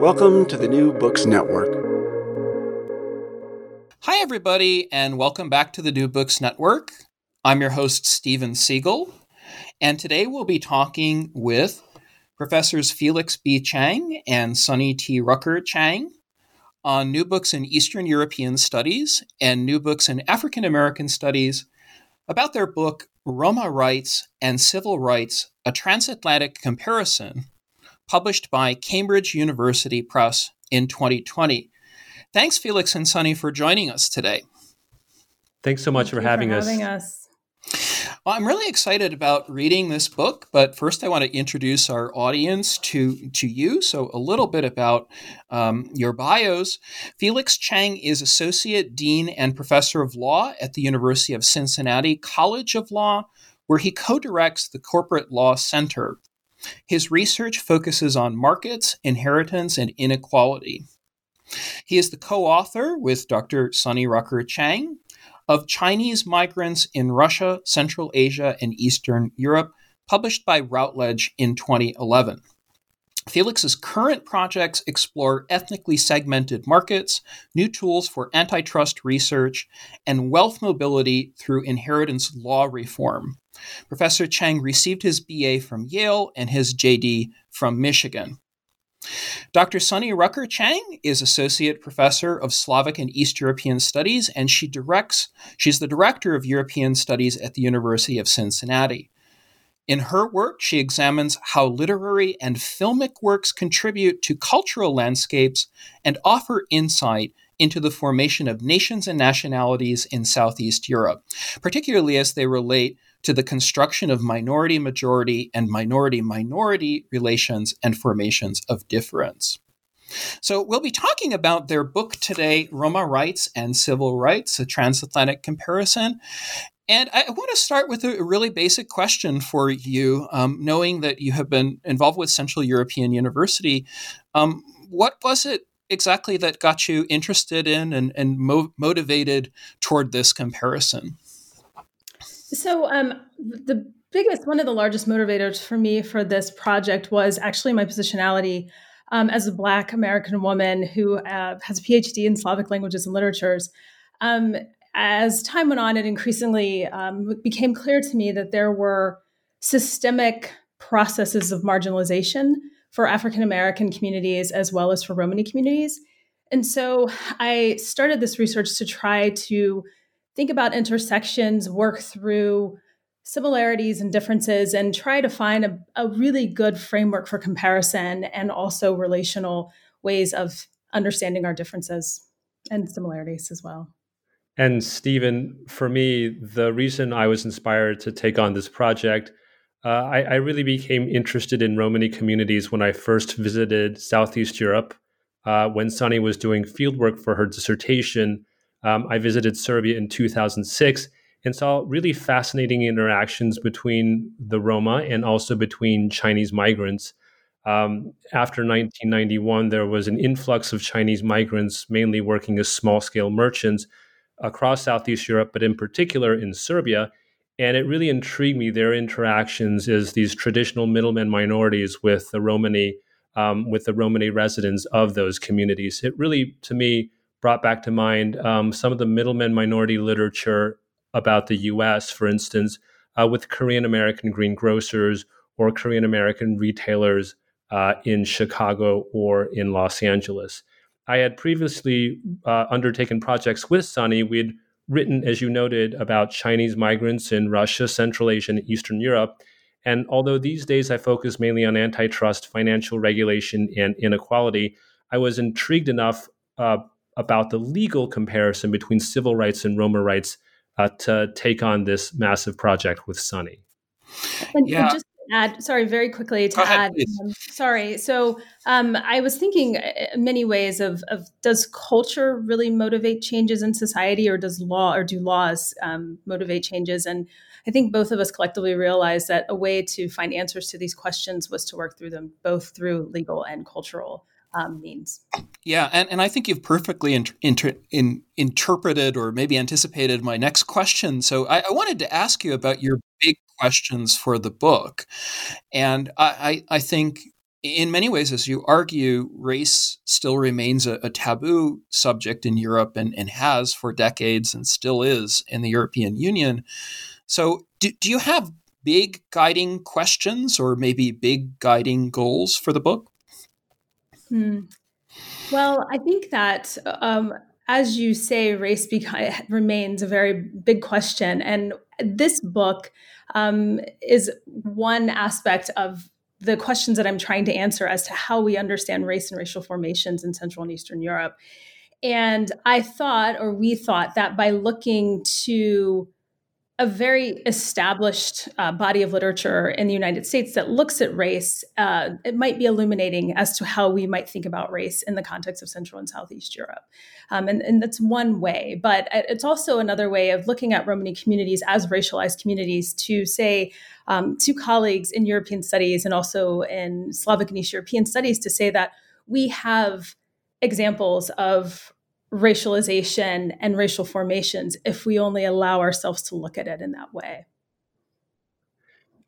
Welcome to the New Books Network. Hi, everybody, and welcome back to the New Books Network. I'm your host, Steven Siegel, and today we'll be talking with Professors Felix B. Chang and Sunnie T. Rucker Chang on new books in Eastern European Studies and new books in African American Studies about their book, Roma Rights and Civil Rights A Transatlantic Comparison, published by Cambridge University Press in 2020. Thanks, Felix and Sunnie, for joining us today. Thanks so much Thank for, having, for us. having us. Well, I'm really excited about reading this book, but first I want to introduce our audience to, to you. So, a little bit about um, your bios. Felix Chang is Associate Dean and Professor of Law at the University of Cincinnati College of Law, where he co directs the Corporate Law Center. His research focuses on markets, inheritance, and inequality. He is the co author with Dr. Sunnie Rucker Chang of Chinese Migrants in Russia, Central Asia, and Eastern Europe, published by Routledge in 2011. Felix's current projects explore ethnically segmented markets, new tools for antitrust research, and wealth mobility through inheritance law reform. Professor Chang received his BA from Yale and his JD from Michigan. Dr. Sunnie Rucker Chang is Associate Professor of Slavic and East European Studies, and she directs, she's the Director of European Studies at the University of Cincinnati. In her work, she examines how literary and filmic works contribute to cultural landscapes and offer insight into the formation of nations and nationalities in Southeast Europe, particularly as they relate to the construction of minority majority and minority minority relations and formations of difference. So, we'll be talking about their book today, Roma Rights and Civil Rights, a transatlantic comparison. And I want to start with a really basic question for you, um, knowing that you have been involved with Central European University. Um, what was it exactly that got you interested in and, and mo- motivated toward this comparison? So, um, the biggest, one of the largest motivators for me for this project was actually my positionality um, as a Black American woman who uh, has a PhD in Slavic languages and literatures. Um, as time went on, it increasingly um, became clear to me that there were systemic processes of marginalization for African American communities as well as for Romani communities. And so I started this research to try to think about intersections, work through similarities and differences, and try to find a, a really good framework for comparison and also relational ways of understanding our differences and similarities as well. And Stephen, for me, the reason I was inspired to take on this project, uh, I, I, really became interested in Romani communities when I first visited Southeast Europe. Uh, when Sunny was doing fieldwork for her dissertation, um, I visited Serbia in 2006 and saw really fascinating interactions between the Roma and also between Chinese migrants. Um, after 1991, there was an influx of Chinese migrants, mainly working as small scale merchants across Southeast Europe, but in particular in Serbia. And it really intrigued me their interactions as these traditional middlemen minorities with the Romani, um, with the Romani residents of those communities. It really, to me, brought back to mind um, some of the middlemen minority literature about the U.S., for instance, uh, with Korean American greengrocers or Korean American retailers uh, in Chicago or in Los Angeles. I had previously uh, undertaken projects with Sunnie. We'd written, as you noted, about Chinese migrants in Russia, Central Asia, and Eastern Europe. And although these days I focus mainly on antitrust, financial regulation, and inequality, I was intrigued enough uh, about the legal comparison between civil rights and Roma rights uh, to take on this massive project with Sunnie. And, yeah. And just add, sorry, very quickly to ahead, add. Um, sorry. So um, I was thinking uh, many ways of, of does culture really motivate changes in society, or does law or do laws um, motivate changes? And I think both of us collectively realized that a way to find answers to these questions was to work through them both through legal and cultural um, means. Yeah, and, and I think you've perfectly inter- inter- in, interpreted or maybe anticipated my next question. So I, I, wanted to ask you about your big questions for the book. And I, I, I think in many ways, as you argue, race still remains a, a taboo subject in Europe and, and, has for decades and still is in the European Union. So, do, do you have big guiding questions or maybe big guiding goals for the book? Hmm. Well, I think that, um, as you say, race beca- remains a very big question. And this book um, is one aspect of the questions that I'm trying to answer as to how we understand race and racial formations in Central and Eastern Europe. And I thought, or we thought, that by looking to a very established uh, body of literature in the United States that looks at race, uh, it might be illuminating as to how we might think about race in the context of Central and Southeast Europe. Um, and, and, that's one way, but it's also another way of looking at Romani communities as racialized communities to say um, to colleagues in European studies and also in Slavic and East European studies to say that we have examples of racialization and racial formations if we only allow ourselves to look at it in that way.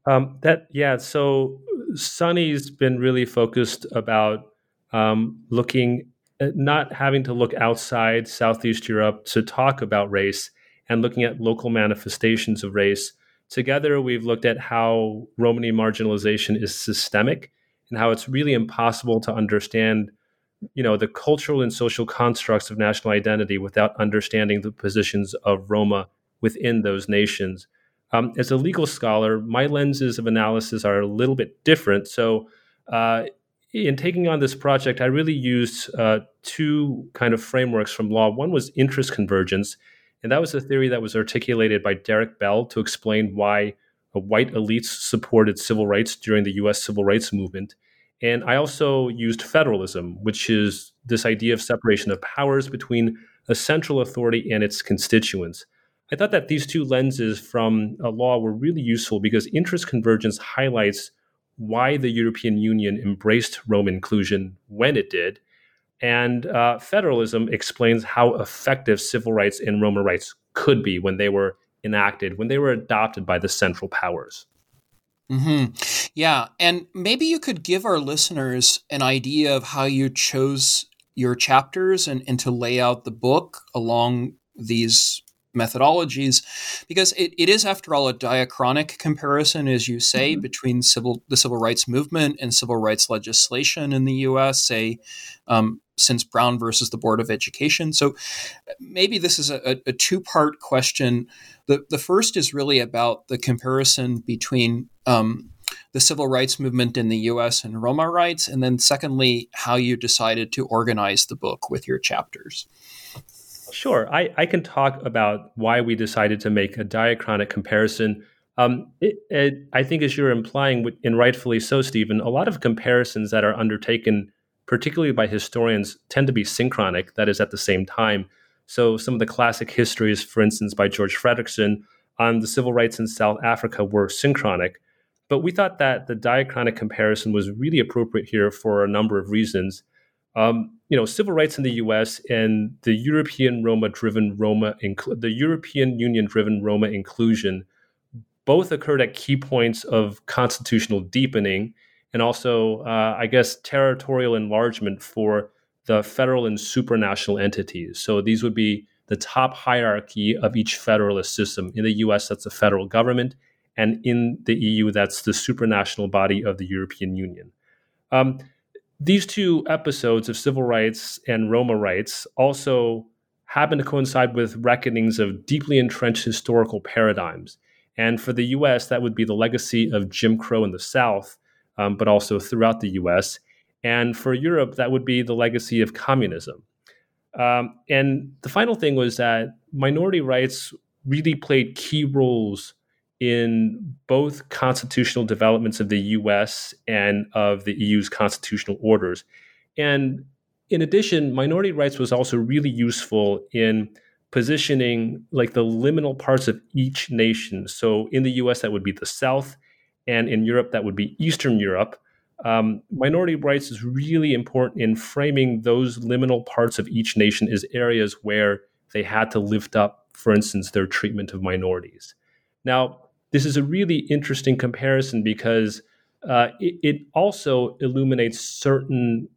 Um, that yeah. So Sunnie's been really focused about um, looking, at not having to look outside Southeast Europe to talk about race, and looking at local manifestations of race. Together, we've looked at how Romani marginalization is systemic and how it's really impossible to understand you know the cultural and social constructs of national identity without understanding the positions of Roma within those nations. Um, as a legal scholar, my lenses of analysis are a little bit different. So, uh, in taking on this project, I really used uh, two kind of frameworks from law. One was interest convergence, and that was a theory that was articulated by Derek Bell to explain why white elites supported civil rights during the U.S. civil rights movement. And I also used federalism, which is this idea of separation of powers between a central authority and its constituents. I thought that these two lenses from a law were really useful because interest convergence highlights why the European Union embraced Roma inclusion when it did. And uh, federalism explains how effective civil rights and Roma rights could be when they were enacted, when they were adopted by the central powers. Mm-hmm. Yeah. And maybe you could give our listeners an idea of how you chose your chapters and, and to lay out the book along these methodologies because it, it is after all a diachronic comparison as you say mm-hmm. between civil the civil rights movement and civil rights legislation in the us say um, since brown versus the board of education so maybe this is a, a two-part question the, the first is really about the comparison between um, the civil rights movement in the US and Roma rights? And then, secondly, how you decided to organize the book with your chapters? Sure. I, I can talk about why we decided to make a diachronic comparison. Um, it, it, I think, as you're implying, and rightfully so, Stephen, a lot of comparisons that are undertaken, particularly by historians, tend to be synchronic, that is, at the same time. So, some of the classic histories, for instance, by George Fredrickson on the civil rights in South Africa, were synchronic. But we thought that the diachronic comparison was really appropriate here for a number of reasons. Um, you know, civil rights in the U.S. and the European Roma-driven Roma, the European Union-driven Roma inclusion, both occurred at key points of constitutional deepening and also, uh, I guess, territorial enlargement for the federal and supranational entities. So these would be the top hierarchy of each federalist system. In the US, that's the federal government. And in the EU, that's the supranational body of the European Union. Um, these two episodes of civil rights and Roma rights also happen to coincide with reckonings of deeply entrenched historical paradigms. And for the US, that would be the legacy of Jim Crow in the South, um, but also throughout the US. And for Europe, that would be the legacy of communism. Um, and the final thing was that minority rights really played key roles in both constitutional developments of the US and of the EU's constitutional orders. And in addition, minority rights was also really useful in positioning like the liminal parts of each nation. So in the US, that would be the South, and in Europe, that would be Eastern Europe. Um, minority rights is really important in framing those liminal parts of each nation as areas where they had to lift up, for instance, their treatment of minorities. Now, this is a really interesting comparison because uh, it, it, also illuminates certain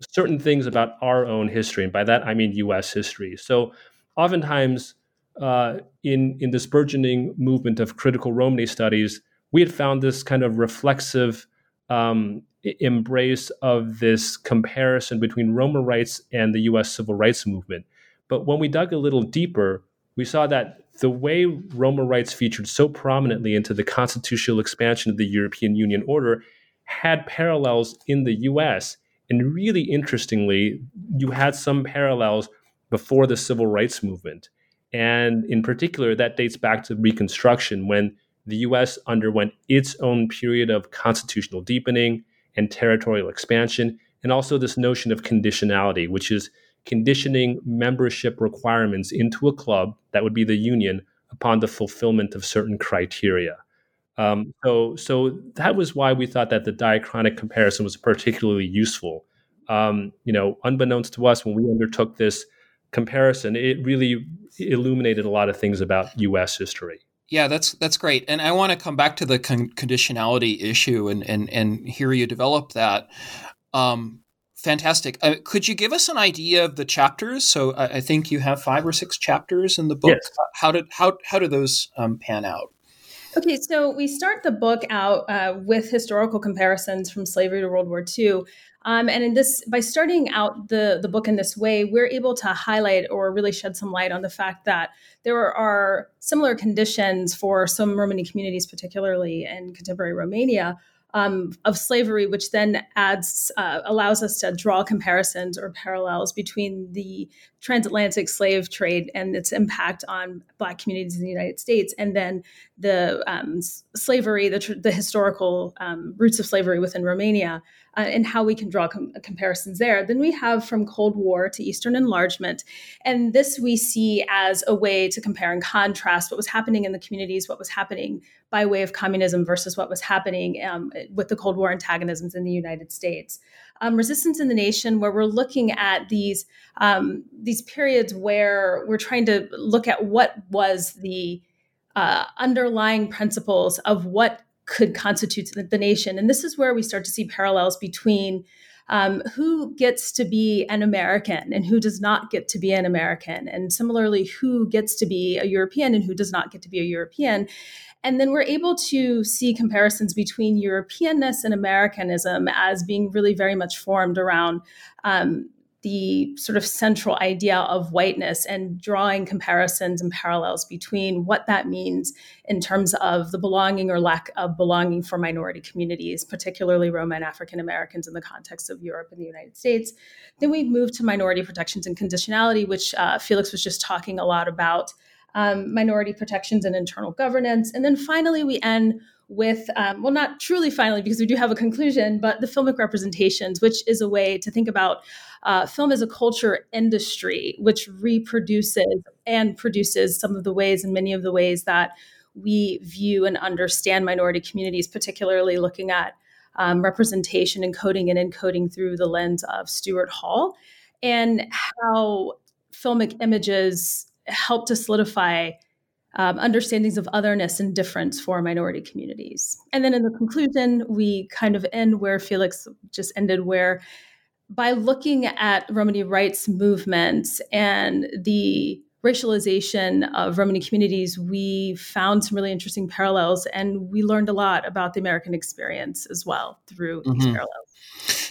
certain things about our own history, and by that I mean U.S. history. So, oftentimes uh, in in this burgeoning movement of critical Romany studies, we had found this kind of reflexive um, embrace of this comparison between Roma rights and the U.S. civil rights movement. But when we dug a little deeper, we saw that the way Roma rights featured so prominently into the constitutional expansion of the European Union order had parallels in the US. And really interestingly, you had some parallels before the civil rights movement. And in particular, that dates back to Reconstruction when the US underwent its own period of constitutional deepening and territorial expansion, and also this notion of conditionality, which is conditioning membership requirements into a club that would be the union upon the fulfillment of certain criteria. Um, so, so that was why we thought that the diachronic comparison was particularly useful. Um, you know, unbeknownst to us, when we undertook this comparison, it really illuminated a lot of things about U.S. history. Yeah, that's that's great, and I want to come back to the con- conditionality issue and and and hear you develop that. Um, fantastic. Uh, could you give us an idea of the chapters? So I, I, think you have five or six chapters in the book. Yes. How did how how do those um, pan out? Okay, so we start the book out uh, with historical comparisons from slavery to World War II. Um, and in this, by starting out the the book in this way, we're able to highlight or really shed some light on the fact that there are similar conditions for some Romani communities, particularly in contemporary Romania, um, of slavery, which then adds uh, allows us to draw comparisons or parallels between the transatlantic slave trade and its impact on Black communities in the United States, and then the um, slavery, the, tr- the historical um, roots of slavery within Romania, uh, and how we can draw com- comparisons there. Then we have from Cold War to Eastern enlargement, and this we see as a way to compare and contrast what was happening in the communities, what was happening by way of communism versus what was happening um, with the Cold War antagonisms in the United States um, resistance in the nation, where we're looking at these um, these periods where we're trying to look at what was the uh, underlying principles of what could constitute the, the, nation, and this is where we start to see parallels between. Um, who gets to be an American and who does not get to be an American, and similarly, who gets to be a European and who does not get to be a European. And then we're able to see comparisons between Europeanness and Americanism as being really very much formed around um, the sort of central idea of whiteness and drawing comparisons and parallels between what that means in terms of the belonging or lack of belonging for minority communities, particularly Roma and African Americans in the context of Europe and the United States. Then we move to minority protections and conditionality, which uh, Felix was just talking a lot about um, minority protections and internal governance. And then finally, we end with, um, well, not truly finally, because we do have a conclusion, but the filmic representations, which is a way to think about uh, film as a culture industry, which reproduces and produces some of the ways and many of the ways that we view and understand minority communities, particularly looking at um, representation and coding and encoding through the lens of Stuart Hall, and how filmic images help to solidify um, understandings of otherness and difference for minority communities. And then in the conclusion, we kind of end where Felix just ended, where by looking at Romani rights movements and the racialization of Romani communities, we found some really interesting parallels and we learned a lot about the American experience as well through mm-hmm. these parallels.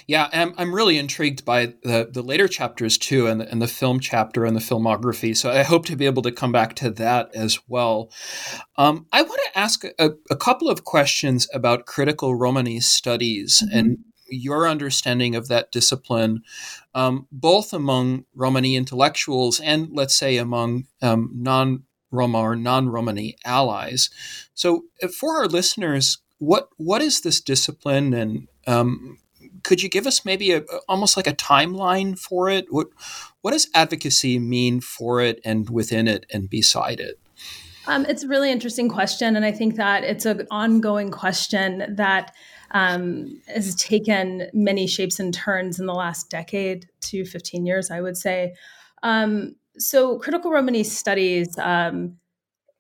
Yeah, I'm, I'm really intrigued by the, the later chapters too, and the, and the film chapter and the filmography. So I hope to be able to come back to that as well. Um, I want to ask a, a, couple of questions about critical Romani studies mm-hmm. and your understanding of that discipline, um, both among Romani intellectuals and, let's say, among um, non Roma or non Romani allies. So, uh, for our listeners, what what is this discipline, and um, could you give us maybe a, almost like a timeline for it? What what does advocacy mean for it, and within it, and beside it? Um, it's a really interesting question, and I think that it's an ongoing question that um, has taken many shapes and turns in the last decade to 15 years, I would say. Um, so, critical Romani studies um,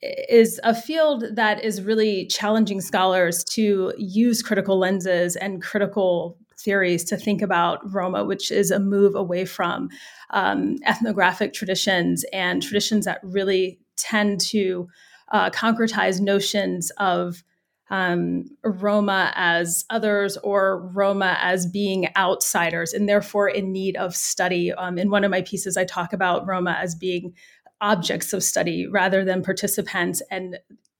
is a field that is really challenging scholars to use critical lenses and critical theories to think about Roma, which is a move away from um, ethnographic traditions and traditions that really tend to uh, concretize notions of um, Roma as others or Roma as being outsiders and therefore in need of study. Um, in one of my pieces, I talk about Roma as being objects of study rather than participants and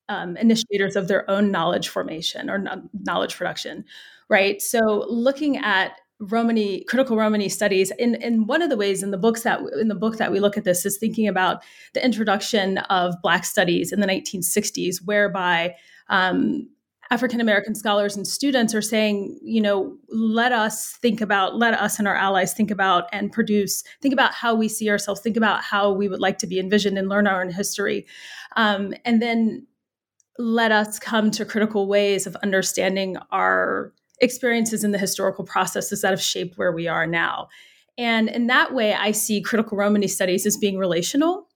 um, initiators of their own knowledge formation or knowledge production, right? So looking at Romani critical Romani studies in in one of the ways in the books that in the book that we look at this is thinking about the introduction of Black studies in the 1960s, whereby um, African American scholars and students are saying, you know, let us think about, let us and our allies think about and produce, think about how we see ourselves, think about how we would like to be envisioned and learn our own history. Um, and then let us come to critical ways of understanding our experiences in the historical processes that have shaped where we are now. And in that way, I see critical Romani studies as being relational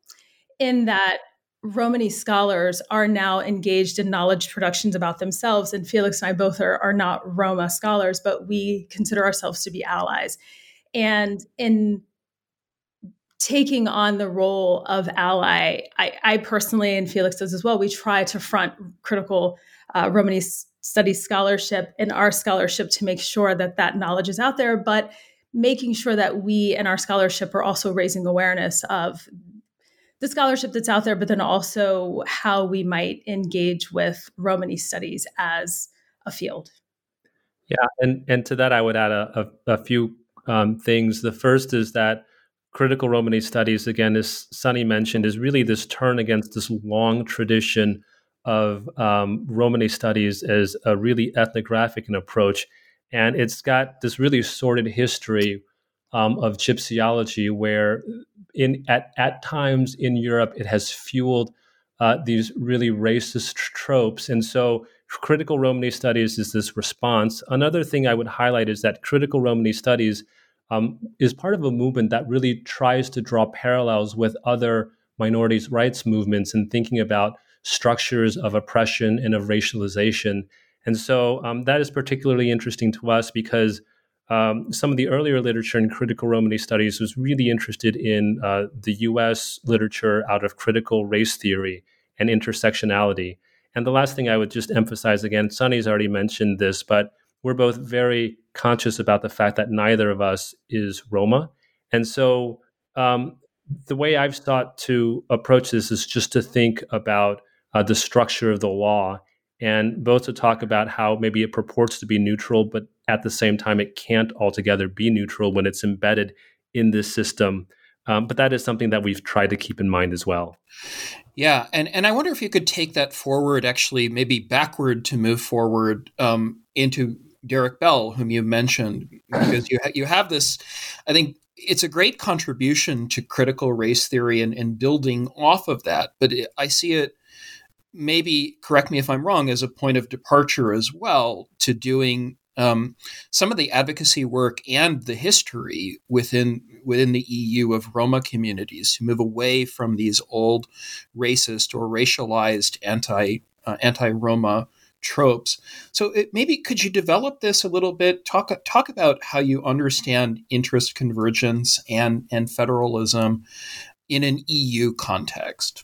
in that Romani scholars are now engaged in knowledge productions about themselves. And Felix and I both are, are not Roma scholars, but we consider ourselves to be allies. And in taking on the role of ally, I, I personally, and Felix does as well, we try to front critical uh, Romani studies scholarship and our scholarship to make sure that that knowledge is out there, but making sure that we and our scholarship are also raising awareness of the scholarship that's out there, but then also how we might engage with Romani studies as a field. Yeah, and and to that I would add a, a, a few um, things. The first is that critical Romani studies, again, as Sunnie mentioned, is really this turn against this long tradition of um, Romani studies as a really ethnographic approach, and it's got this really sordid history um, of gypsyology, where in at at times in Europe it has fueled uh, these really racist tropes, and so critical Romani studies is this response. Another thing I would highlight is that critical Romani studies um, is part of a movement that really tries to draw parallels with other minorities' rights movements and thinking about structures of oppression and of racialization. And so um, that is particularly interesting to us because um, some of the earlier literature in critical Romani studies was really interested in uh, the US literature out of critical race theory and intersectionality. And the last thing I would just emphasize again, Sunnie's already mentioned this, but we're both very conscious about the fact that neither of us is Roma. And so um, the way I've sought to approach this is just to think about uh, the structure of the law and both to talk about how maybe it purports to be neutral, but at the same time, it can't altogether be neutral when it's embedded in this system. Um, but that is something that we've tried to keep in mind as well. Yeah, and and I wonder if you could take that forward, actually, maybe backward to move forward um, into Derek Bell, whom you mentioned, because you ha- you have this. I think it's a great contribution to critical race theory and, and building off of that. But it, I see it maybe correct me if I'm wrong, as a point of departure as well to doing um, some of the advocacy work and the history within within the EU of Roma communities to move away from these old racist or racialized anti uh, anti Roma tropes. So it, maybe could you develop this a little bit? Talk talk about how you understand interest convergence and and federalism in an EU context.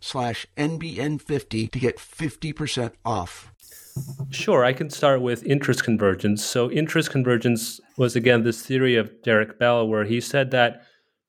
slash NBN50 to get 50% off. Sure, I can start with interest convergence. So, interest convergence was again this theory of Derek Bell, where he said that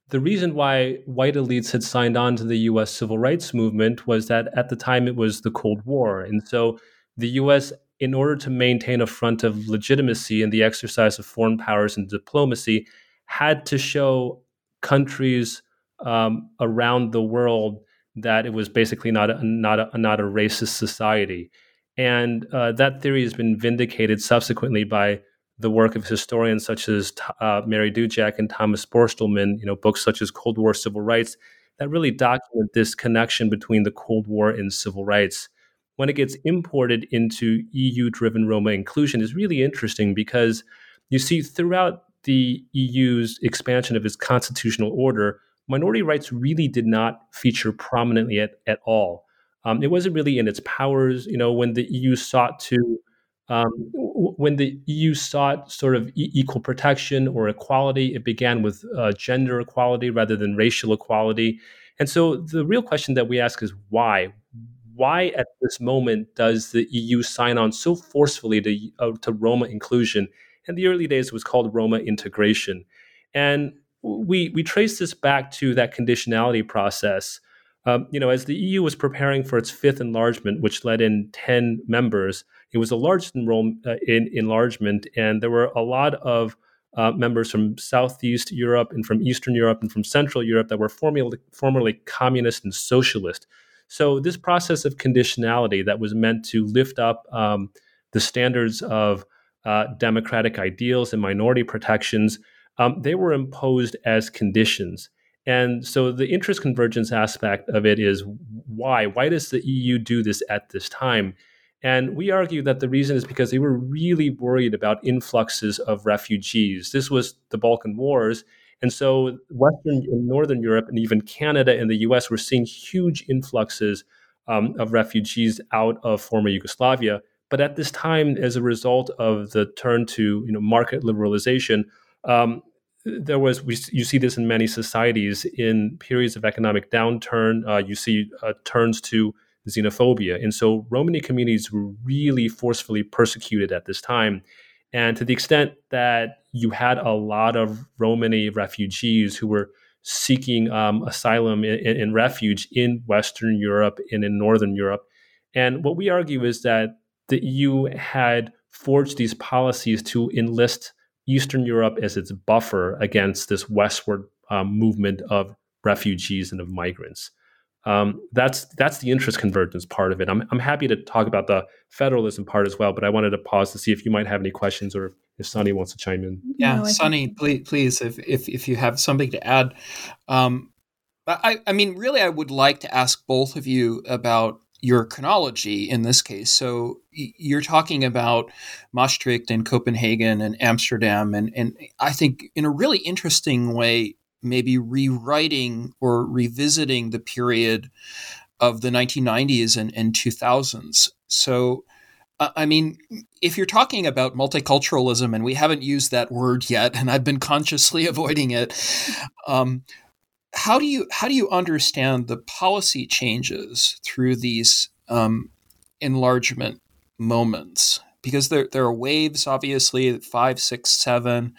the reason why white elites had signed on to the US civil rights movement was that at the time it was the Cold War. And so, the US, in order to maintain a front of legitimacy in the exercise of foreign powers and diplomacy, had to show countries um, around the world that it was basically not a, not a, not a racist society. And uh, that theory has been vindicated subsequently by the work of historians such as uh, Mary Dudziak and Thomas Borstelmann, you know, books such as Cold War Civil Rights that really document this connection between the Cold War and civil rights. When it gets imported into EU-driven Roma inclusion is really interesting because you see throughout the EU's expansion of its constitutional order, minority rights really did not feature prominently at, at all. Um, it wasn't really in its powers. You know, when the EU sought to, um, w- when the EU sought sort of e- equal protection or equality, it began with uh, gender equality rather than racial equality. And so the real question that we ask is why? Why at this moment does the EU sign on so forcefully to, uh, to Roma inclusion? In the early days, it was called Roma integration. And we we trace this back to that conditionality process. Um, you know, as the EU was preparing for its fifth enlargement, which led in ten members, it was the largest enroll, uh, in enlargement, and there were a lot of uh, members from Southeast Europe and from Eastern Europe and from Central Europe that were formerly, formerly communist and socialist. So this process of conditionality that was meant to lift up um, the standards of uh, democratic ideals and minority protections um, they were imposed as conditions. And so the interest convergence aspect of it is why? Why does the EU do this at this time? And we argue that the reason is because they were really worried about influxes of refugees. This was the Balkan Wars. And so Western and Northern Europe and even Canada and the US were seeing huge influxes um, of refugees out of former Yugoslavia. But at this time, as a result of the turn to you know, market liberalization, um, there was we, you see this in many societies in periods of economic downturn. Uh, you see uh, turns to xenophobia, and so Romani communities were really forcefully persecuted at this time. And to the extent that you had a lot of Romani refugees who were seeking um, asylum and refuge in Western Europe and in Northern Europe. And what we argue is that the EU had forged these policies to enlist Eastern Europe as its buffer against this westward um, movement of refugees and of migrants. Um, that's that's the interest convergence part of it. I'm I'm happy to talk about the federalism part as well, but I wanted to pause to see if you might have any questions or if Sunnie wants to chime in. Yeah, no, Sunnie, please, please, if, if if you have something to add. Um, I, I mean, really, I would like to ask both of you about your chronology in this case. So you're talking about Maastricht and Copenhagen and Amsterdam, and, and I think in a really interesting way, maybe rewriting or revisiting the period of the 1990s and, and 2000s. So I mean, if you're talking about multiculturalism, and we haven't used that word yet, and I've been consciously avoiding it, um, how do you how do you understand the policy changes through these um, enlargement moments? Because there there are waves, obviously, five, six, seven.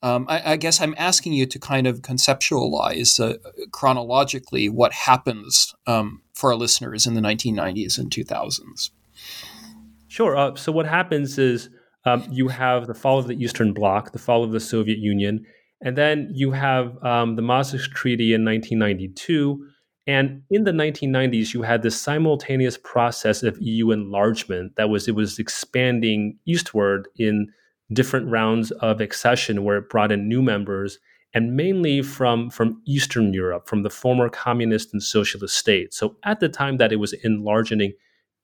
Um, I, I, guess I'm asking you to kind of conceptualize uh, chronologically what happens um, for our listeners in the 1990s and 2000s. Sure. Uh, so what happens is um, you have the fall of the Eastern Bloc, the fall of the Soviet Union, and then you have um, the Maastricht Treaty in 1992. And in the 1990s, you had this simultaneous process of EU enlargement that was it was expanding eastward in different rounds of accession, where it brought in new members, and mainly from from Eastern Europe, from the former communist and socialist states. So at the time that it was enlarging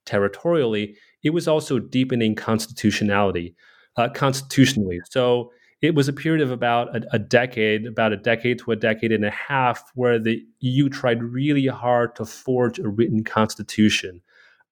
territorially, it was also deepening constitutionality, uh, constitutionally. So it was a period of about a, a, decade, about a decade to a decade and a half, where the EU tried really hard to forge a written constitution.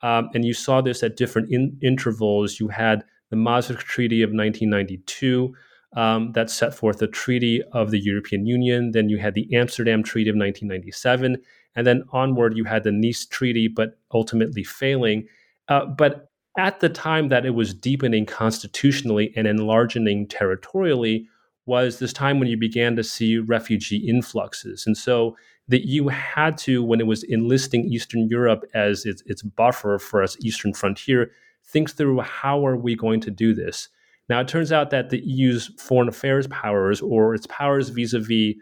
Um, and you saw this at different in- intervals. You had the Maastricht Treaty of 1992 um, that set forth the Treaty of the European Union. Then you had the Amsterdam Treaty of 1997. And then onward, you had the Nice Treaty, but ultimately failing. Uh, but at the time that it was deepening constitutionally and enlarging territorially was this time when you began to see refugee influxes. And so the EU had to, when it was enlisting Eastern Europe as its, its buffer for its eastern frontier, think through how are we going to do this? Now, it turns out that the EU's foreign affairs powers or its powers vis a vis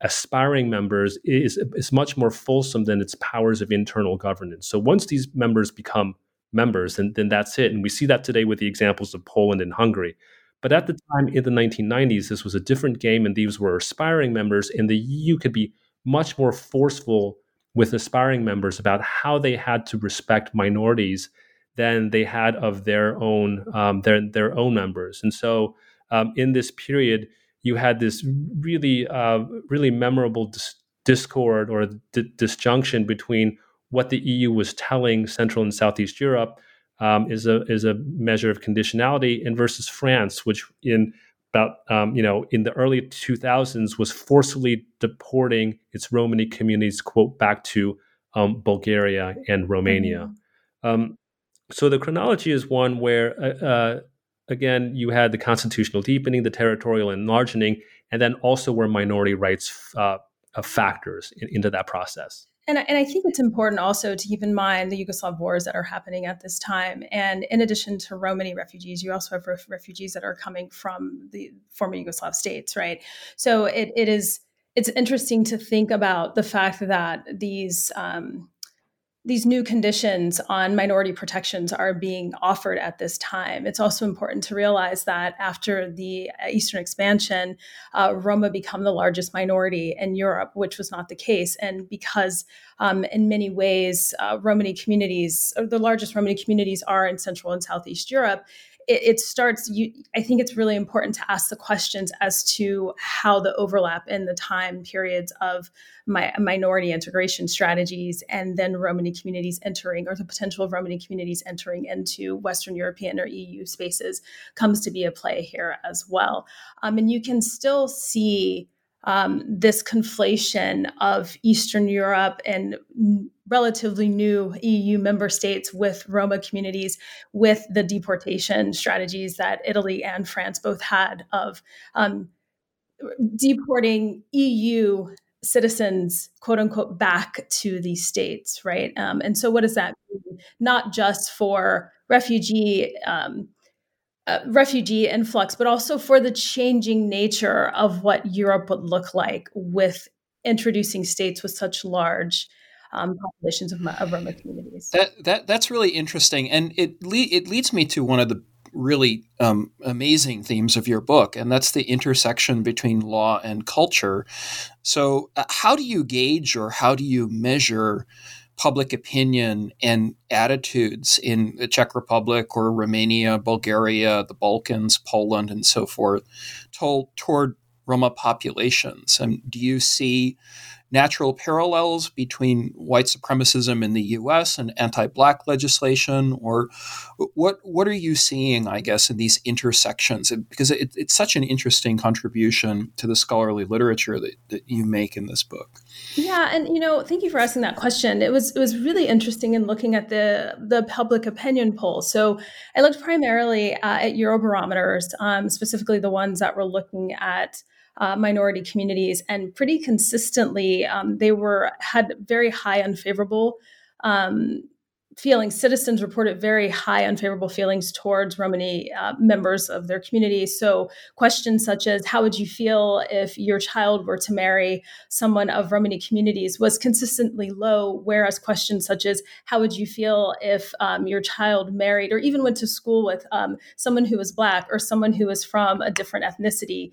aspiring members is, is much more fulsome than its powers of internal governance. So once these members become members, then, then that's it. And we see that today with the examples of Poland and Hungary. But at the time in the 1990s, this was a different game, and these were aspiring members, and the EU could be much more forceful with aspiring members about how they had to respect minorities than they had of their own um, their their own members. And so, um, in this period, you had this really uh, really memorable dis- discord or disjunction between what the EU was telling Central and Southeast Europe um, is a is a measure of conditionality, and versus France, which in about um, you know in the early 2000s was forcibly deporting its Romani communities quote back to um, Bulgaria and Romania. Mm-hmm. Um, so the chronology is one where uh, uh, again you had the constitutional deepening, the territorial enlarging, and then also where minority rights uh, factors in, into that process. And, and I think it's important also to keep in mind the Yugoslav wars that are happening at this time. And in addition to Romani refugees, you also have ref- refugees that are coming from the former Yugoslav states, right? So it, it is it's interesting to think about the fact that these um, these new conditions on minority protections are being offered at this time. It's also important to realize that after the Eastern expansion, uh, Roma become the largest minority in Europe, which was not the case. And because um, in many ways, uh, Romani communities, the largest Romani communities are in Central and Southeast Europe, it, it starts you i think it's really important to ask the questions as to how the overlap in the time periods of my minority integration strategies and then romani communities entering or the potential of romani communities entering into western european or eu spaces comes to be a play here as well. Um, and you can still see um, this conflation of Eastern Europe and relatively new EU member states with Roma communities, with the deportation strategies that Italy and France both had of um, deporting EU citizens, quote unquote, back to these states, right? Um, and so, what does that mean? Not just for refugee um, uh, refugee influx, but also for the changing nature of what Europe would look like with introducing states with such large um, populations of, of Roma communities. That, that that's really interesting, and it le- it leads me to one of the really um, amazing themes of your book, and that's the intersection between law and culture. So, uh, how do you gauge or how do you measure public opinion and attitudes in the Czech Republic or Romania, Bulgaria, the Balkans, Poland, and so forth toward, toward Roma populations? And do you see natural parallels between white supremacism in the U.S. and anti-black legislation, or what what are you seeing? I guess in these intersections, because it, it's such an interesting contribution to the scholarly literature that, that you make in this book. Yeah, and you know, thank you for asking that question. It was it was really interesting in looking at the the public opinion polls. So I looked primarily uh, at Eurobarometers, um, specifically the ones that were looking at uh, minority communities, and pretty consistently um, they were had very high unfavorable um, feelings. Citizens reported very high unfavorable feelings towards Romani uh, members of their community. So questions such as "How would you feel if your child were to marry someone of Romani communities?" was consistently low. Whereas questions such as "How would you feel if um, your child married or even went to school with um, someone who was black or someone who was from a different ethnicity?"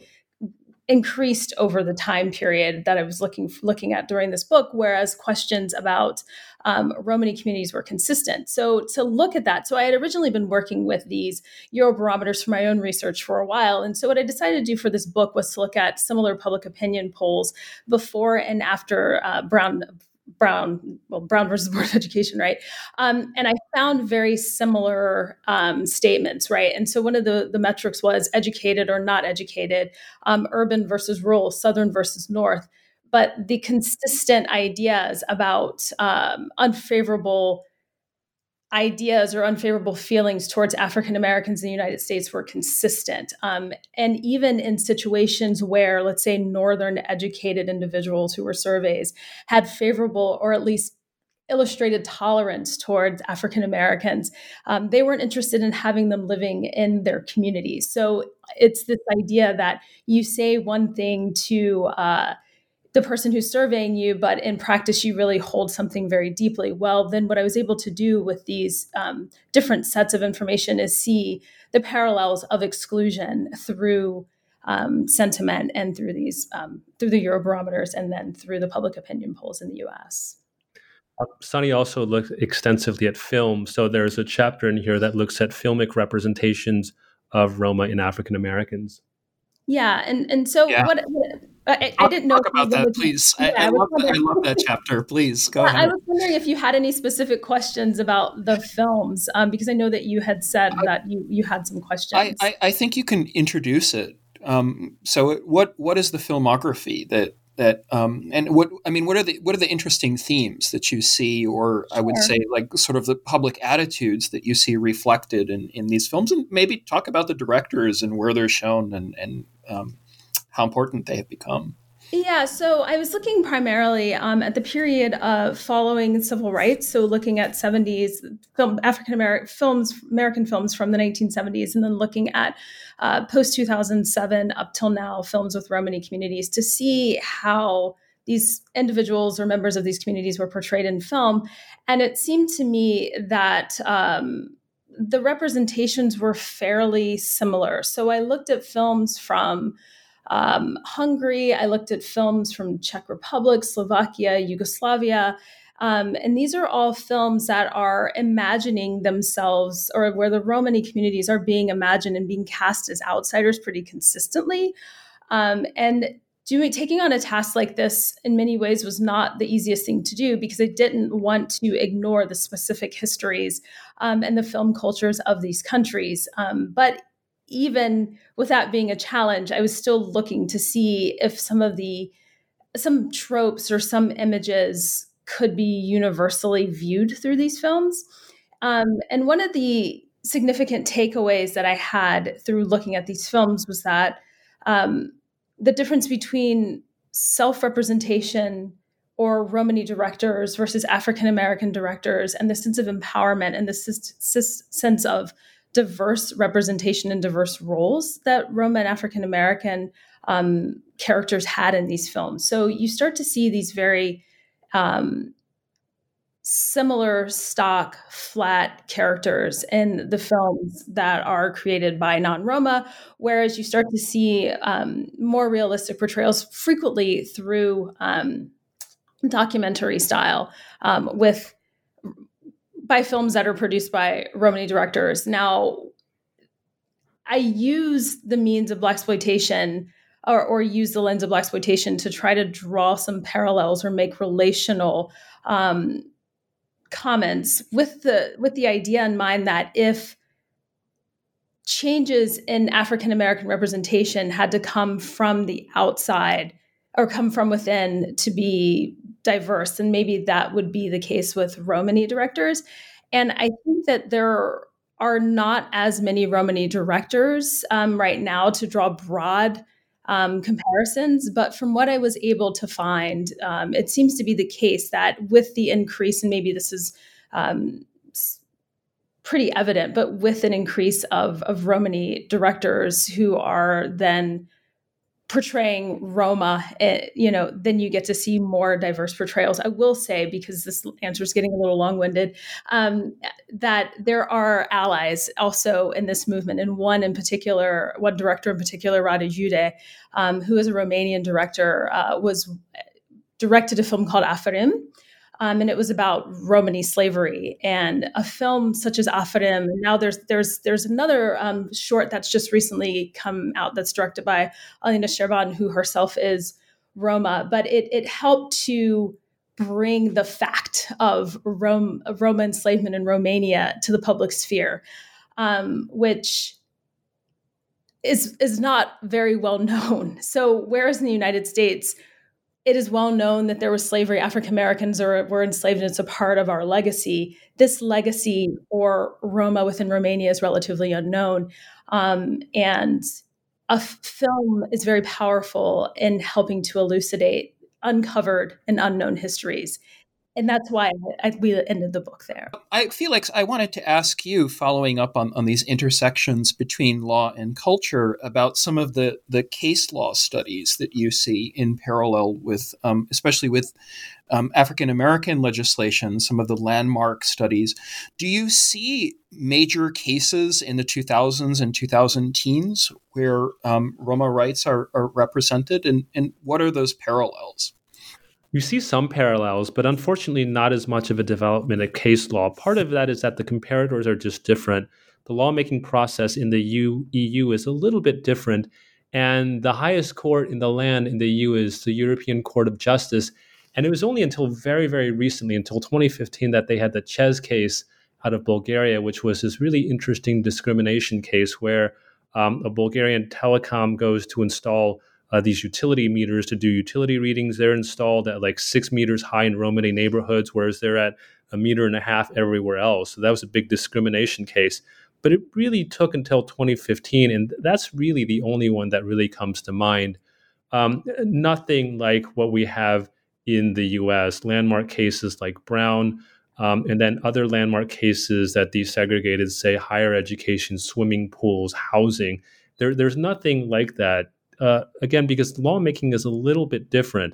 Increased over the time period that I was looking looking at during this book, whereas questions about um, Romani communities were consistent. So to look at that, so I had originally been working with these Eurobarometers for my own research for a while, and so what I decided to do for this book was to look at similar public opinion polls before and after uh, Brown Brown, well, Brown versus Board of Education, right? Um, and I found very similar um, statements, right? And so one of the, the metrics was educated or not educated, um, urban versus rural, southern versus north. But the consistent ideas about um, unfavorable ideas or unfavorable feelings towards African Americans in the United States were consistent. Um, and even in situations where, let's say, Northern educated individuals who were surveys had favorable or at least illustrated tolerance towards African Americans, um, they weren't interested in having them living in their communities. So it's this idea that you say one thing to, uh, the person who's surveying you, but in practice, you really hold something very deeply. Well, then what I was able to do with these um, different sets of information is see the parallels of exclusion through um, sentiment and through these um, through the Eurobarometers and then through the public opinion polls in the U.S. Uh, Sunnie also looked extensively at film. So there's a chapter in here that looks at filmic representations of Roma in African Americans. Yeah, and and so yeah. what, what I, I, didn't know talk about that, please. Yeah, I, I, love that, I, love that, chapter. Please go yeah, ahead. I was wondering if you had any specific questions about the films, um, because I know that you had said that you you had some questions. I, think you can introduce it. Um, so, what what is the filmography that that um, and what I mean? What are the what are the interesting themes that you see, or. I would say, like sort of the public attitudes that you see reflected in in these films, and maybe talk about the directors and where they're shown and and um, how important they have become. Yeah, so I was looking primarily um, at the period of following civil rights. So looking at 70s film, African American films, American films from the 1970s, and then looking at uh, post 2007 up till now films with Romani communities to see how these individuals or members of these communities were portrayed in film. And it seemed to me that um, the representations were fairly similar. So I looked at films from um, Hungary. I looked at films from Czech Republic, Slovakia, Yugoslavia. Um, and these are all films that are imagining themselves, or where the Romani communities are being imagined and being cast as outsiders pretty consistently. Um, and doing taking on a task like this in many ways was not the easiest thing to do because I didn't want to ignore the specific histories um, and the film cultures of these countries. Um, but even with that being a challenge, I was still looking to see if some of the some tropes or some images could be universally viewed through these films. Um, and one of the significant takeaways that I had through looking at these films was that um, the difference between self representation or Romani directors versus African American directors and the sense of empowerment and the sense of diverse representation and diverse roles that Roma and African American um, characters had in these films. So you start to see these very um, similar stock flat characters in the films that are created by non-roma whereas you start to see um, more realistic portrayals frequently through um, documentary style um, with by films that are produced by Romani directors. Now, I use the means of blaxploitation or, or use the lens of blaxploitation to try to draw some parallels or make relational um, comments with the with the idea in mind that if changes in African American representation had to come from the outside or come from within to be diverse, and maybe that would be the case with Romany directors. And I think that there are not as many Romany directors um, right now to draw broad um, comparisons. But from what I was able to find, um, it seems to be the case that with the increase, and maybe this is um, pretty evident, but with an increase of, of Romany directors who are then portraying Roma, eh, you know, then you get to see more diverse portrayals. I will say, because this answer is getting a little long winded, um, that there are allies also in this movement. And one in particular, one director in particular, Radu Jude, um, who is a Romanian director, uh, was directed a film called Aferim. Um, and it was about Romany slavery. And a film such as Aferim. Now there's there's there's another um, short that's just recently come out that's directed by Alina Șerban, who herself is Roma. But it it helped to bring the fact of Rome of Roma enslavement in Romania to the public sphere, um, which is is not very well known. So whereas in the United States it is well known that there was slavery. African Americans were enslaved, and it's a part of our legacy. This legacy or Roma within Romania is relatively unknown. Um, and a film is very powerful in helping to elucidate uncovered and unknown histories and that's why I, we ended the book there. I Felix, I wanted to ask you, following up on, on these intersections between law and culture, about some of the the case law studies that you see in parallel with, um, especially with um, African American legislation, some of the landmark studies. Do you see major cases in the 2000s and 2000 teens where um, Roma rights are, are represented, and, and what are those parallels? You see some parallels, but unfortunately, not as much of a development of case law. Part of that is that the comparators are just different. The lawmaking process in the EU is a little bit different. And the highest court in the land in the EU is the European Court of Justice. And it was only until very, very recently, until 2015, that they had the CHEZ case out of Bulgaria, which was this really interesting discrimination case where um, a Bulgarian telecom goes to install uh, these utility meters to do utility readings. They're installed at like six meters high in Romany neighborhoods, whereas they're at a meter and a half everywhere else. So that was a big discrimination case. But it really took until 2015, and that's really the only one that really comes to mind. Um, nothing like what we have in the US, landmark cases like Brown, um, and then other landmark cases that desegregated, say, higher education, swimming pools, housing. There, there's nothing like that uh, again, because lawmaking is a little bit different.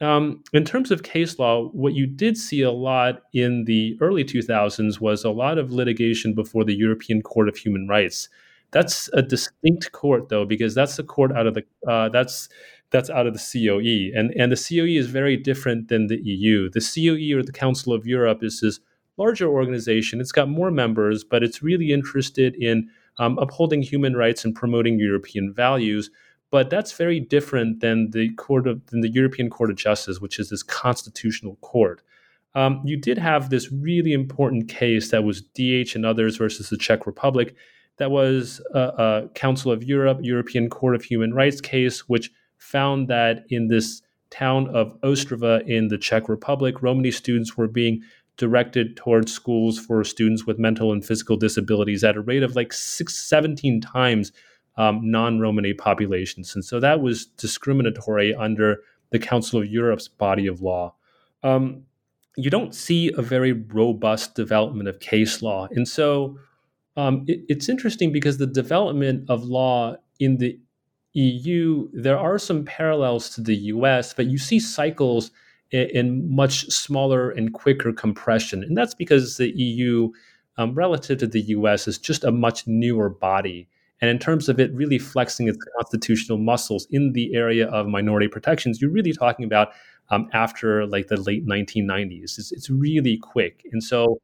Um, in terms of case law, what you did see a lot in the early 2000s was a lot of litigation before the European Court of Human Rights. That's a distinct court, though, because that's the court out of the uh, that's that's out of the COE, and and the COE is very different than the EU. The COE or the Council of Europe is this larger organization. It's got more members, but it's really interested in um, upholding human rights and promoting European values. But that's very different than the court of than the European Court of Justice, which is this constitutional court. Um, you did have this really important case that was DH and others versus the Czech Republic. That was a, a Council of Europe, European Court of Human Rights case, which found that in this town of Ostrava in the Czech Republic, Romani students were being directed towards schools for students with mental and physical disabilities at a rate of like six, 17 times um, non Romani populations. And so that was discriminatory under the Council of Europe's body of law. Um, you don't see a very robust development of case law. And so um, it, it's interesting because the development of law in the EU, there are some parallels to the US, but you see cycles in, in much smaller and quicker compression. And that's because the EU, um, relative to the US, is just a much newer body. And in terms of it really flexing its constitutional muscles in the area of minority protections, you're really talking about um, after like the late 1990s. It's, it's really quick. And so,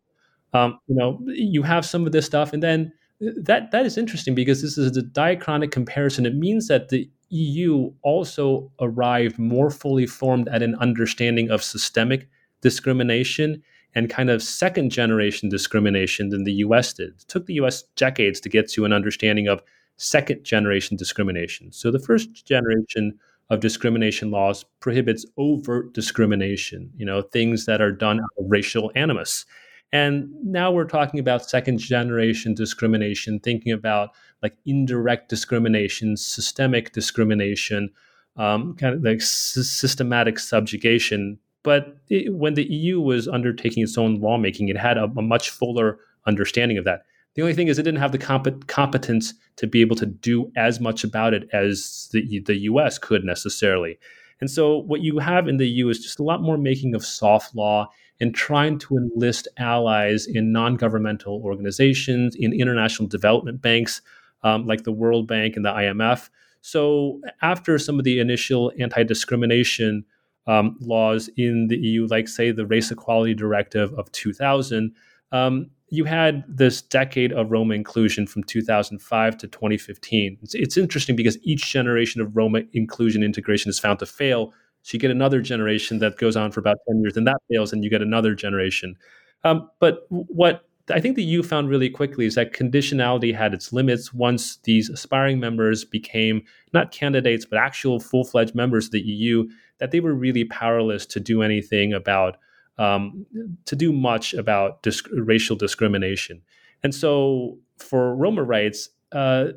um, you know, you have some of this stuff. And then uh, that that is interesting because this is a diachronic comparison. It means that the EU also arrived more fully formed at an understanding of systemic discrimination and kind of second generation discrimination than the US did. It took the US decades to get to an understanding of second generation discrimination. So the first generation of discrimination laws prohibits overt discrimination, you know, things that are done out of racial animus. And now we're talking about second generation discrimination, thinking about like indirect discrimination, systemic discrimination, um, kind of like s- systematic subjugation. But it, when the EU was undertaking its own lawmaking, it had a, a, much fuller understanding of that. The only thing is, it didn't have the comp- competence to be able to do as much about it as the, the US could necessarily. And so, what you have in the EU is just a lot more making of soft law and trying to enlist allies in non governmental organizations, in international development banks um, like the World Bank and the IMF. So, after some of the initial anti discrimination um, laws in the EU, like, say, the Race Equality Directive of 2000, um, you had this decade of Roma inclusion from 2005 to 2015. It's, it's, interesting because each generation of Roma inclusion integration is found to fail. So you get another generation that goes on for about 10 years, and that fails, and you get another generation. Um, but what I think the EU found really quickly is that conditionality had its limits once these aspiring members became not candidates, but actual full fledged members of the EU, that they were really powerless to do anything about um, to do much about racial discrimination. And so for Roma rights, uh,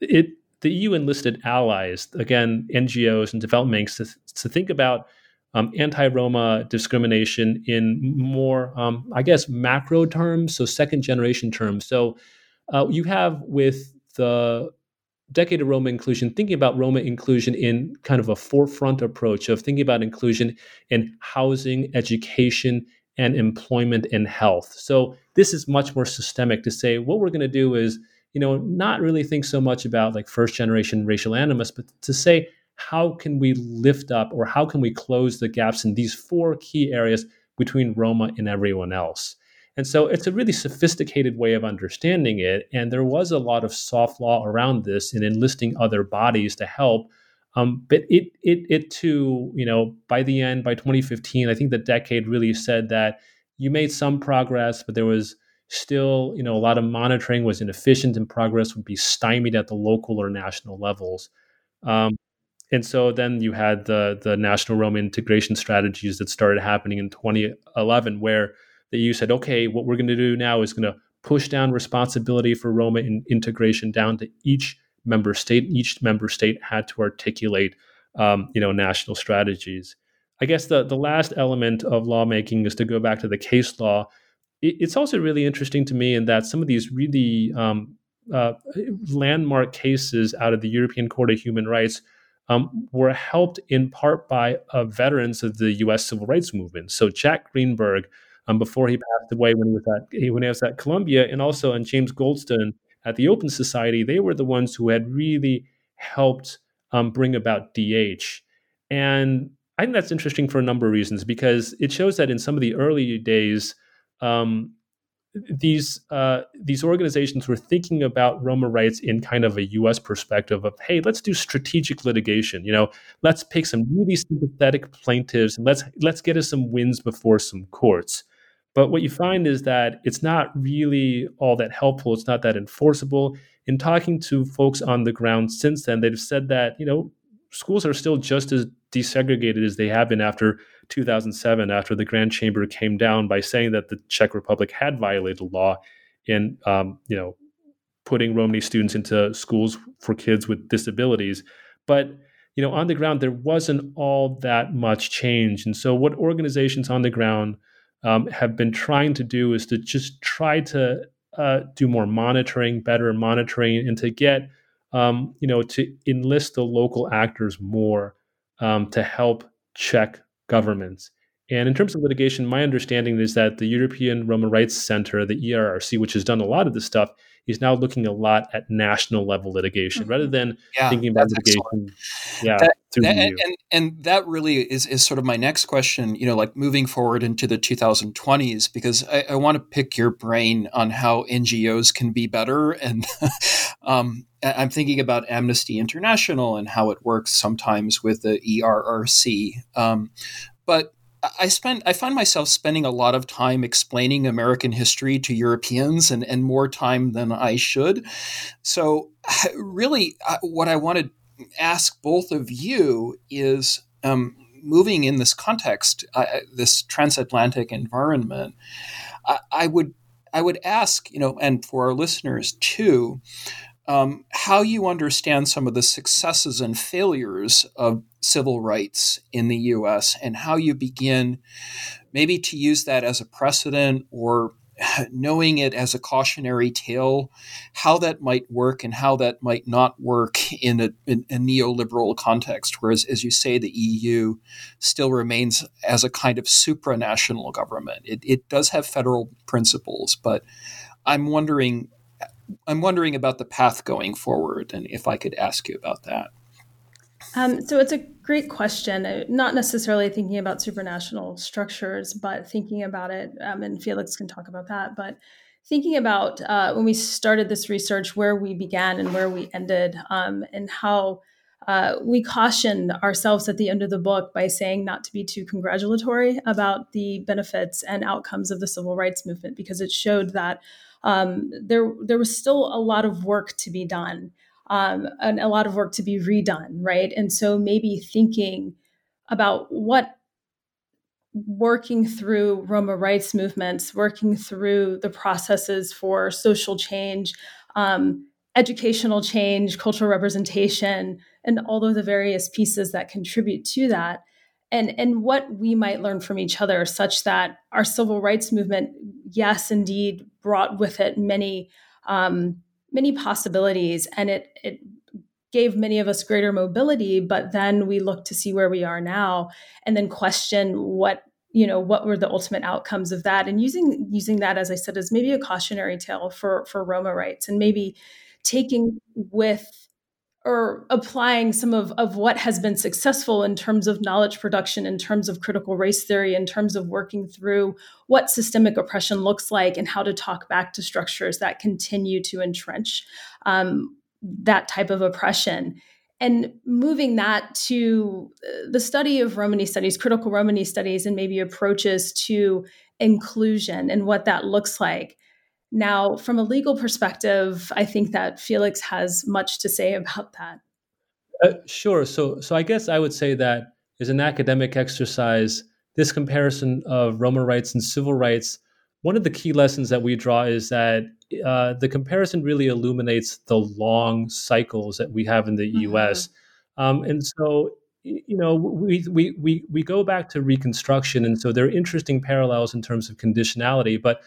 it the EU enlisted allies, again, NGOs and development banks, to, to think about um, anti Roma discrimination in more, um, I guess, macro terms, so second generation terms. So uh, you have with the decade of Roma inclusion, thinking about Roma inclusion in kind of a forefront approach of thinking about inclusion in housing, education, and employment and health. So this is much more systemic to say what we're going to do is, you know, not really think so much about like first generation racial animus, but to say how can we lift up or how can we close the gaps in these four key areas between Roma and everyone else. And so it's a really sophisticated way of understanding it. And there was a lot of soft law around this and enlisting other bodies to help. Um, but it, it, it too, you know, by the end, by 2015, I think the decade really said that you made some progress, but there was still, you know, a lot of monitoring was inefficient and progress would be stymied at the local or national levels. Um, and so then you had the the national Roma integration strategies that started happening in 2011, where the EU said, okay, what we're going to do now is going to push down responsibility for Roma in integration down to each member state. Each member state had to articulate, um, you know, national strategies. I guess the the last element of lawmaking is to go back to the case law. It, it's also really interesting to me in that some of these really um, uh, landmark cases out of the European Court of Human Rights um, were helped in part by uh, veterans of the U.S. Civil Rights Movement. So Jack Greenberg um, before he passed away when he was at when he was at Columbia, and also and James Goldston at the Open Society. They were the ones who had really helped um, bring about DH, and I think that's interesting for a number of reasons because it shows that in some of the early days. Um, these uh, these organizations were thinking about Roma rights in kind of a U.S. perspective of, hey, let's do strategic litigation. You know, let's pick some really sympathetic plaintiffs and let's let's get us some wins before some courts. But what you find is that it's not really all that helpful. It's not that enforceable. In talking to folks on the ground since then, they've said that, you know, schools are still just as desegregated as they have been after 2007, after the Grand Chamber came down by saying that the Czech Republic had violated law in, um, you know, putting Romani students into schools for kids with disabilities. But you know, on the ground, there wasn't all that much change. And so, what organizations on the ground um, have been trying to do is to just try to uh, do more monitoring, better monitoring, and to get um, you know to enlist the local actors more um, to help check governments. And in terms of litigation, my understanding is that the European Roma Rights Center, the ERRC, which has done a lot of this stuff, is now looking a lot at national level litigation mm-hmm. rather than yeah, thinking about litigation. Excellent. Yeah, that, that, and, and, and that really is is sort of my next question. You know, like moving forward into the 2020s, because I, I want to pick your brain on how NGOs can be better and. um, I'm thinking about Amnesty International and how it works sometimes with the ERRC. Um, but I spend I find myself spending a lot of time explaining American history to Europeans and, and more time than I should. So really uh, what I want to ask both of you is um, moving in this context, uh, this transatlantic environment, I, I would I would ask, you know, and for our listeners too, um, how you understand some of the successes and failures of civil rights in the US and how you begin maybe to use that as a precedent or knowing it as a cautionary tale, how that might work and how that might not work in a, in a, neoliberal context. Whereas, as you say, the EU still remains as a kind of supranational government. It, it does have federal principles, but I'm wondering I'm wondering about the path going forward, and if I could ask you about that. Um, so it's a great question. Uh, not necessarily thinking about supranational structures, but thinking about it, um, and Felix can talk about that. But thinking about uh, when we started this research, where we began and where we ended, um, and how uh, we cautioned ourselves at the end of the book by saying not to be too congratulatory about the benefits and outcomes of the civil rights movement because it showed that um, there there was still a lot of work to be done um, and a lot of work to be redone, right? And so maybe thinking about what working through Roma rights movements, working through the processes for social change, um, educational change, cultural representation, and all of the various pieces that contribute to that and and what we might learn from each other such that our civil rights movement yes indeed brought with it many um, many possibilities and it it gave many of us greater mobility but then we look to see where we are now and then question what you know what were the ultimate outcomes of that? And using using that as i said as maybe a cautionary tale for for roma rights and maybe taking with or applying some of, of what has been successful in terms of knowledge production, in terms of critical race theory, in terms of working through what systemic oppression looks like and how to talk back to structures that continue to entrench um, that type of oppression. And moving that to uh, the study of Romani studies, critical Romani studies, and maybe approaches to inclusion and what that looks like. Now, from a legal perspective, I think that Felix has much to say about that. Uh, sure. So, so I guess I would say that as an academic exercise, this comparison of Roma rights and civil rights, one of the key lessons that we draw is that uh, the comparison really illuminates the long cycles that we have in the mm-hmm. U.S. Um, and so, you know, we, we we we go back to Reconstruction, and so there are interesting parallels in terms of conditionality, but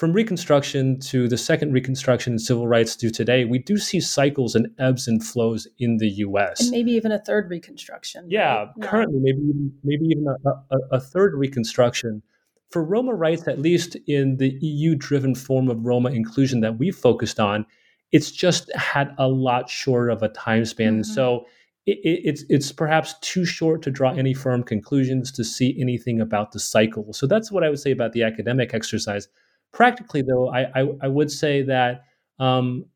from Reconstruction to the second Reconstruction and civil rights to today, we do see cycles and ebbs and flows in the U.S. And maybe even a third Reconstruction. Yeah, right? currently maybe maybe even a, a, a third Reconstruction. For Roma rights, at least in the EU-driven form of Roma inclusion that we focused on, it's just had a lot shorter of a time span. Mm-hmm. So it, it, it's it's perhaps too short to draw any firm conclusions to see anything about the cycle. So that's what I would say about the academic exercise Practically, though, I, I, I would say that um,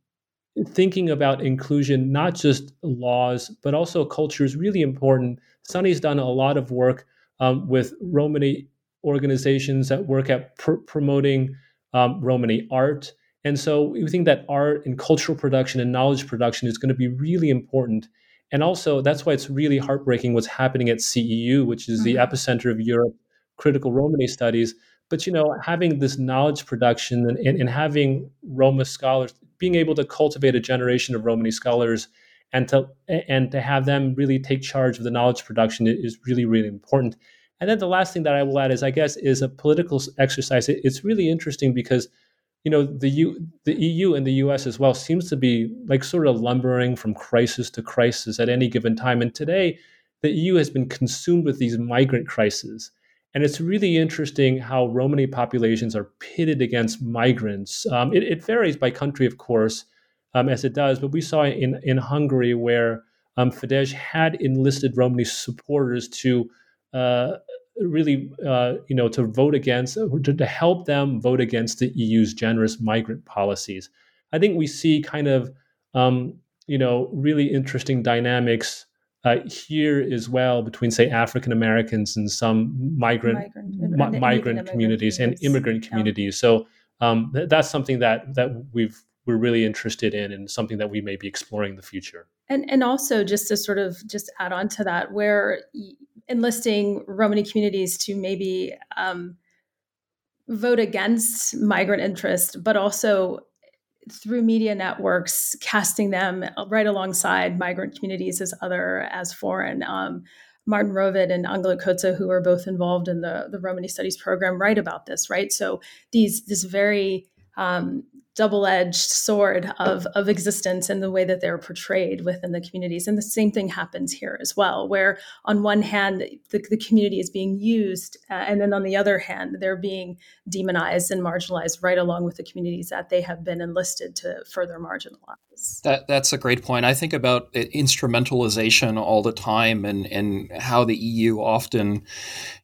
thinking about inclusion, not just laws, but also culture is really important. Sunnie's done a lot of work um, with Romani organizations that work at pr- promoting um, Romani art. And so we think that art and cultural production and knowledge production is going to be really important. And also, that's why it's really heartbreaking what's happening at CEU, which is mm-hmm. the epicenter of Europe critical Romani studies, but you know having this knowledge production and, and, and, having roma scholars being able to cultivate a generation of romani scholars and to and to have them really take charge of the knowledge production is really really important. And then the last thing that i will add is i guess is a political exercise. It's really interesting because you know the U, the eu and the us as well seems to be like sort of lumbering from crisis to crisis at any given time. And today the eu has been consumed with these migrant crises and it's really interesting how Romani populations are pitted against migrants. Um, it, it, varies by country, of course, um, as it does, but we saw in, in Hungary where um, Fidesz had enlisted Romani supporters to uh, really, uh, you know, to vote against, to, to help them vote against the EU's generous migrant policies. I think we see kind of um, you know, really interesting dynamics uh, here as well between, say, African Americans and some migrant migrant, mi- migrant communities and immigrant communities. Yeah. So um, th- that's something that that we've we're really interested in and something that we may be exploring in the future. And and also just to sort of just add on to that, where enlisting Romani communities to maybe um, vote against migrant interest, but also through media networks, casting them right alongside migrant communities as other as foreign. Um, Martin Rovid and Angéla Kóczé, who are both involved in the, the Romani Studies program, write about this, right? So these this very um, double-edged sword of, of existence and the way that they're portrayed within the communities. And the same thing happens here as well where on one hand the, the community is being used uh, and then on the other hand they're being demonized and marginalized right along with the communities that they have been enlisted to further marginalize. That, that's a great point. I think about instrumentalization all the time and, and how the eu often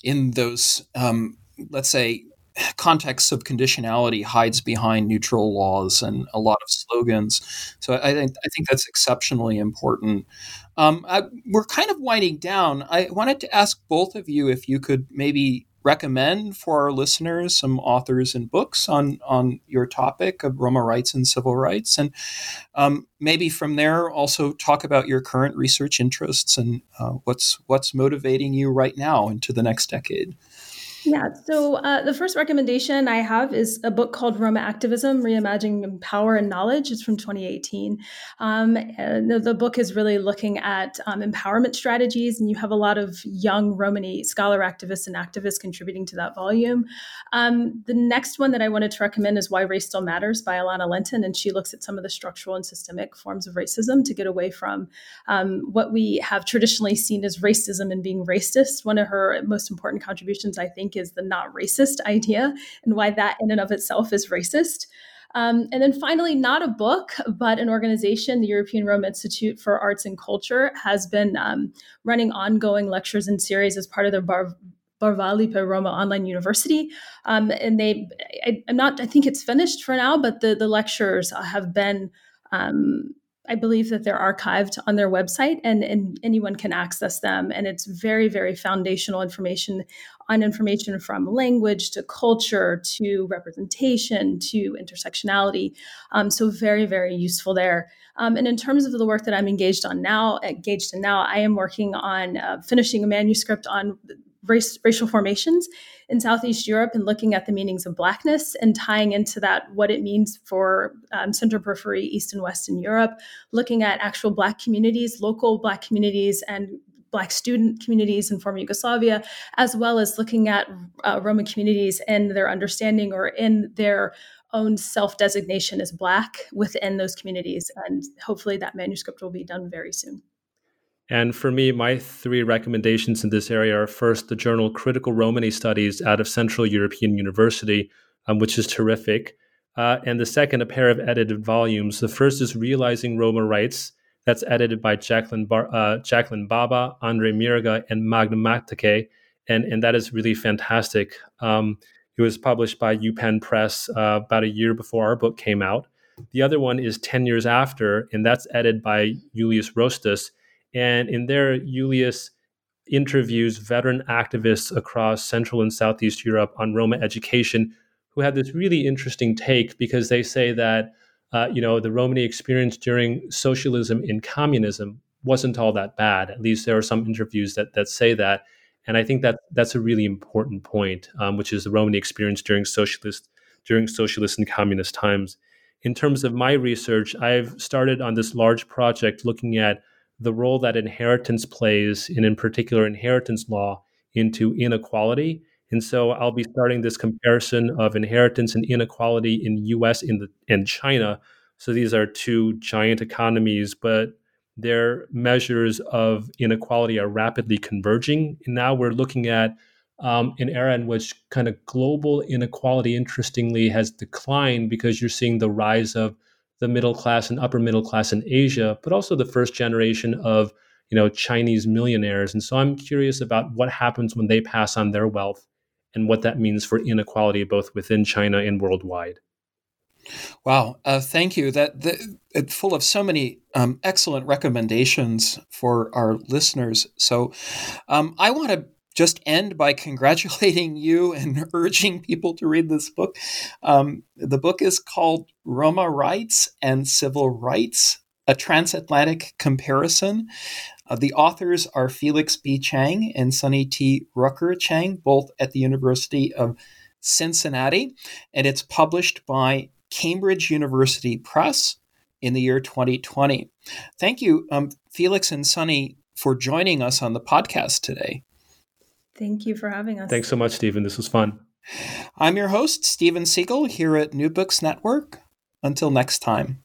in those um, let's say context of conditionality hides behind neutral laws and a lot of slogans. So I think I think that's exceptionally important. Um, I, we're kind of winding down. I wanted to ask both of you if you could maybe recommend for our listeners some authors and books on on your topic of Roma rights and civil rights, and um, maybe from there also talk about your current research interests and uh, what's what's motivating you right now into the next decade. Yeah. So uh, the first recommendation I have is a book called Roma Activism: Reimagining Power and Knowledge. It's from 2018. Um, the, the, book is really looking at um, empowerment strategies, and you have a lot of young Romani scholar activists and activists contributing to that volume. Um, the next one that I wanted to recommend is Why Race Still Matters by Alana Lentin, and she looks at some of the structural and systemic forms of racism to get away from um, what we have traditionally seen as racism and being racist. One of her most important contributions, I think think is the not racist idea and why that in and of itself is racist. Um, and then finally, not a book, but an organization, the European Roma Institute for Arts and Culture, has been um, running ongoing lectures and series as part of their Bar- Barvalipe Roma Online University. Um, and they, I, am not, I think it's finished for now, but the, the lectures have been um, I believe that they're archived on their website and, and anyone can access them. And it's very, very foundational information on information from language to culture to representation to intersectionality. Um, so very, very useful there. Um, and in terms of the work that I'm engaged on now, engaged in now, I am working on uh, finishing a manuscript on race, racial formations in Southeast Europe and looking at the meanings of Blackness and tying into that what it means for um, Central Periphery, East and Western Europe, looking at actual Black communities, local Black communities, and Black student communities in former Yugoslavia, as well as looking at uh, Roma communities and their understanding or in their own self designation as Black within those communities. And hopefully that manuscript will be done very soon. And for me, my three recommendations in this area are first, the journal Critical Romani Studies out of Central European University, um, which is terrific. Uh, and the second, a pair of edited volumes. The first is Realizing Roma Rights, that's edited by Jacqueline, Bar- uh, Jacqueline Bhabha, Andre Mirga, and Magda Matache. And, and that is really fantastic. Um, it was published by UPenn Press uh, about a year before our book came out. The other one is 10 years after, and that's edited by Julius Rostas and in there, Julius interviews veteran activists across Central and Southeast Europe on Roma education who had this really interesting take because they say that uh, you know the Romani experience during socialism and communism wasn't all that bad. At least there are some interviews that that say that, and I think that that's a really important point, um, which is the Romani experience during socialist during socialist and communist times. In terms of my research, I've started on this large project looking at the role that inheritance plays, and in particular inheritance law, into inequality. And so I'll be starting this comparison of inheritance and inequality in US in the and China. So these are two giant economies, but their measures of inequality are rapidly converging. And now we're looking at um, an era in which kind of global inequality, interestingly, has declined because you're seeing the rise of the middle class and upper middle class in Asia, but also the first generation of you know Chinese millionaires. And so I'm curious about what happens when they pass on their wealth and what that means for inequality both within China and worldwide. Wow, uh, thank you. That the, it's full of so many um, excellent recommendations for our listeners. So, um, I want to just end by congratulating you and urging people to read this book. Um, the book is called Roma Rights and Civil Rights: A Transatlantic Comparison. Uh, the authors are Felix B. Chang and Sunnie T. Rucker Chang, both at the University of Cincinnati, and it's published by Cambridge University Press in the year 2020. Thank you, um, Felix and Sunnie, for joining us on the podcast today. Thank you for having us. Thanks so much, Stephen. This was fun. I'm your host, Stephen Siegel, here at New Books Network. Until next time.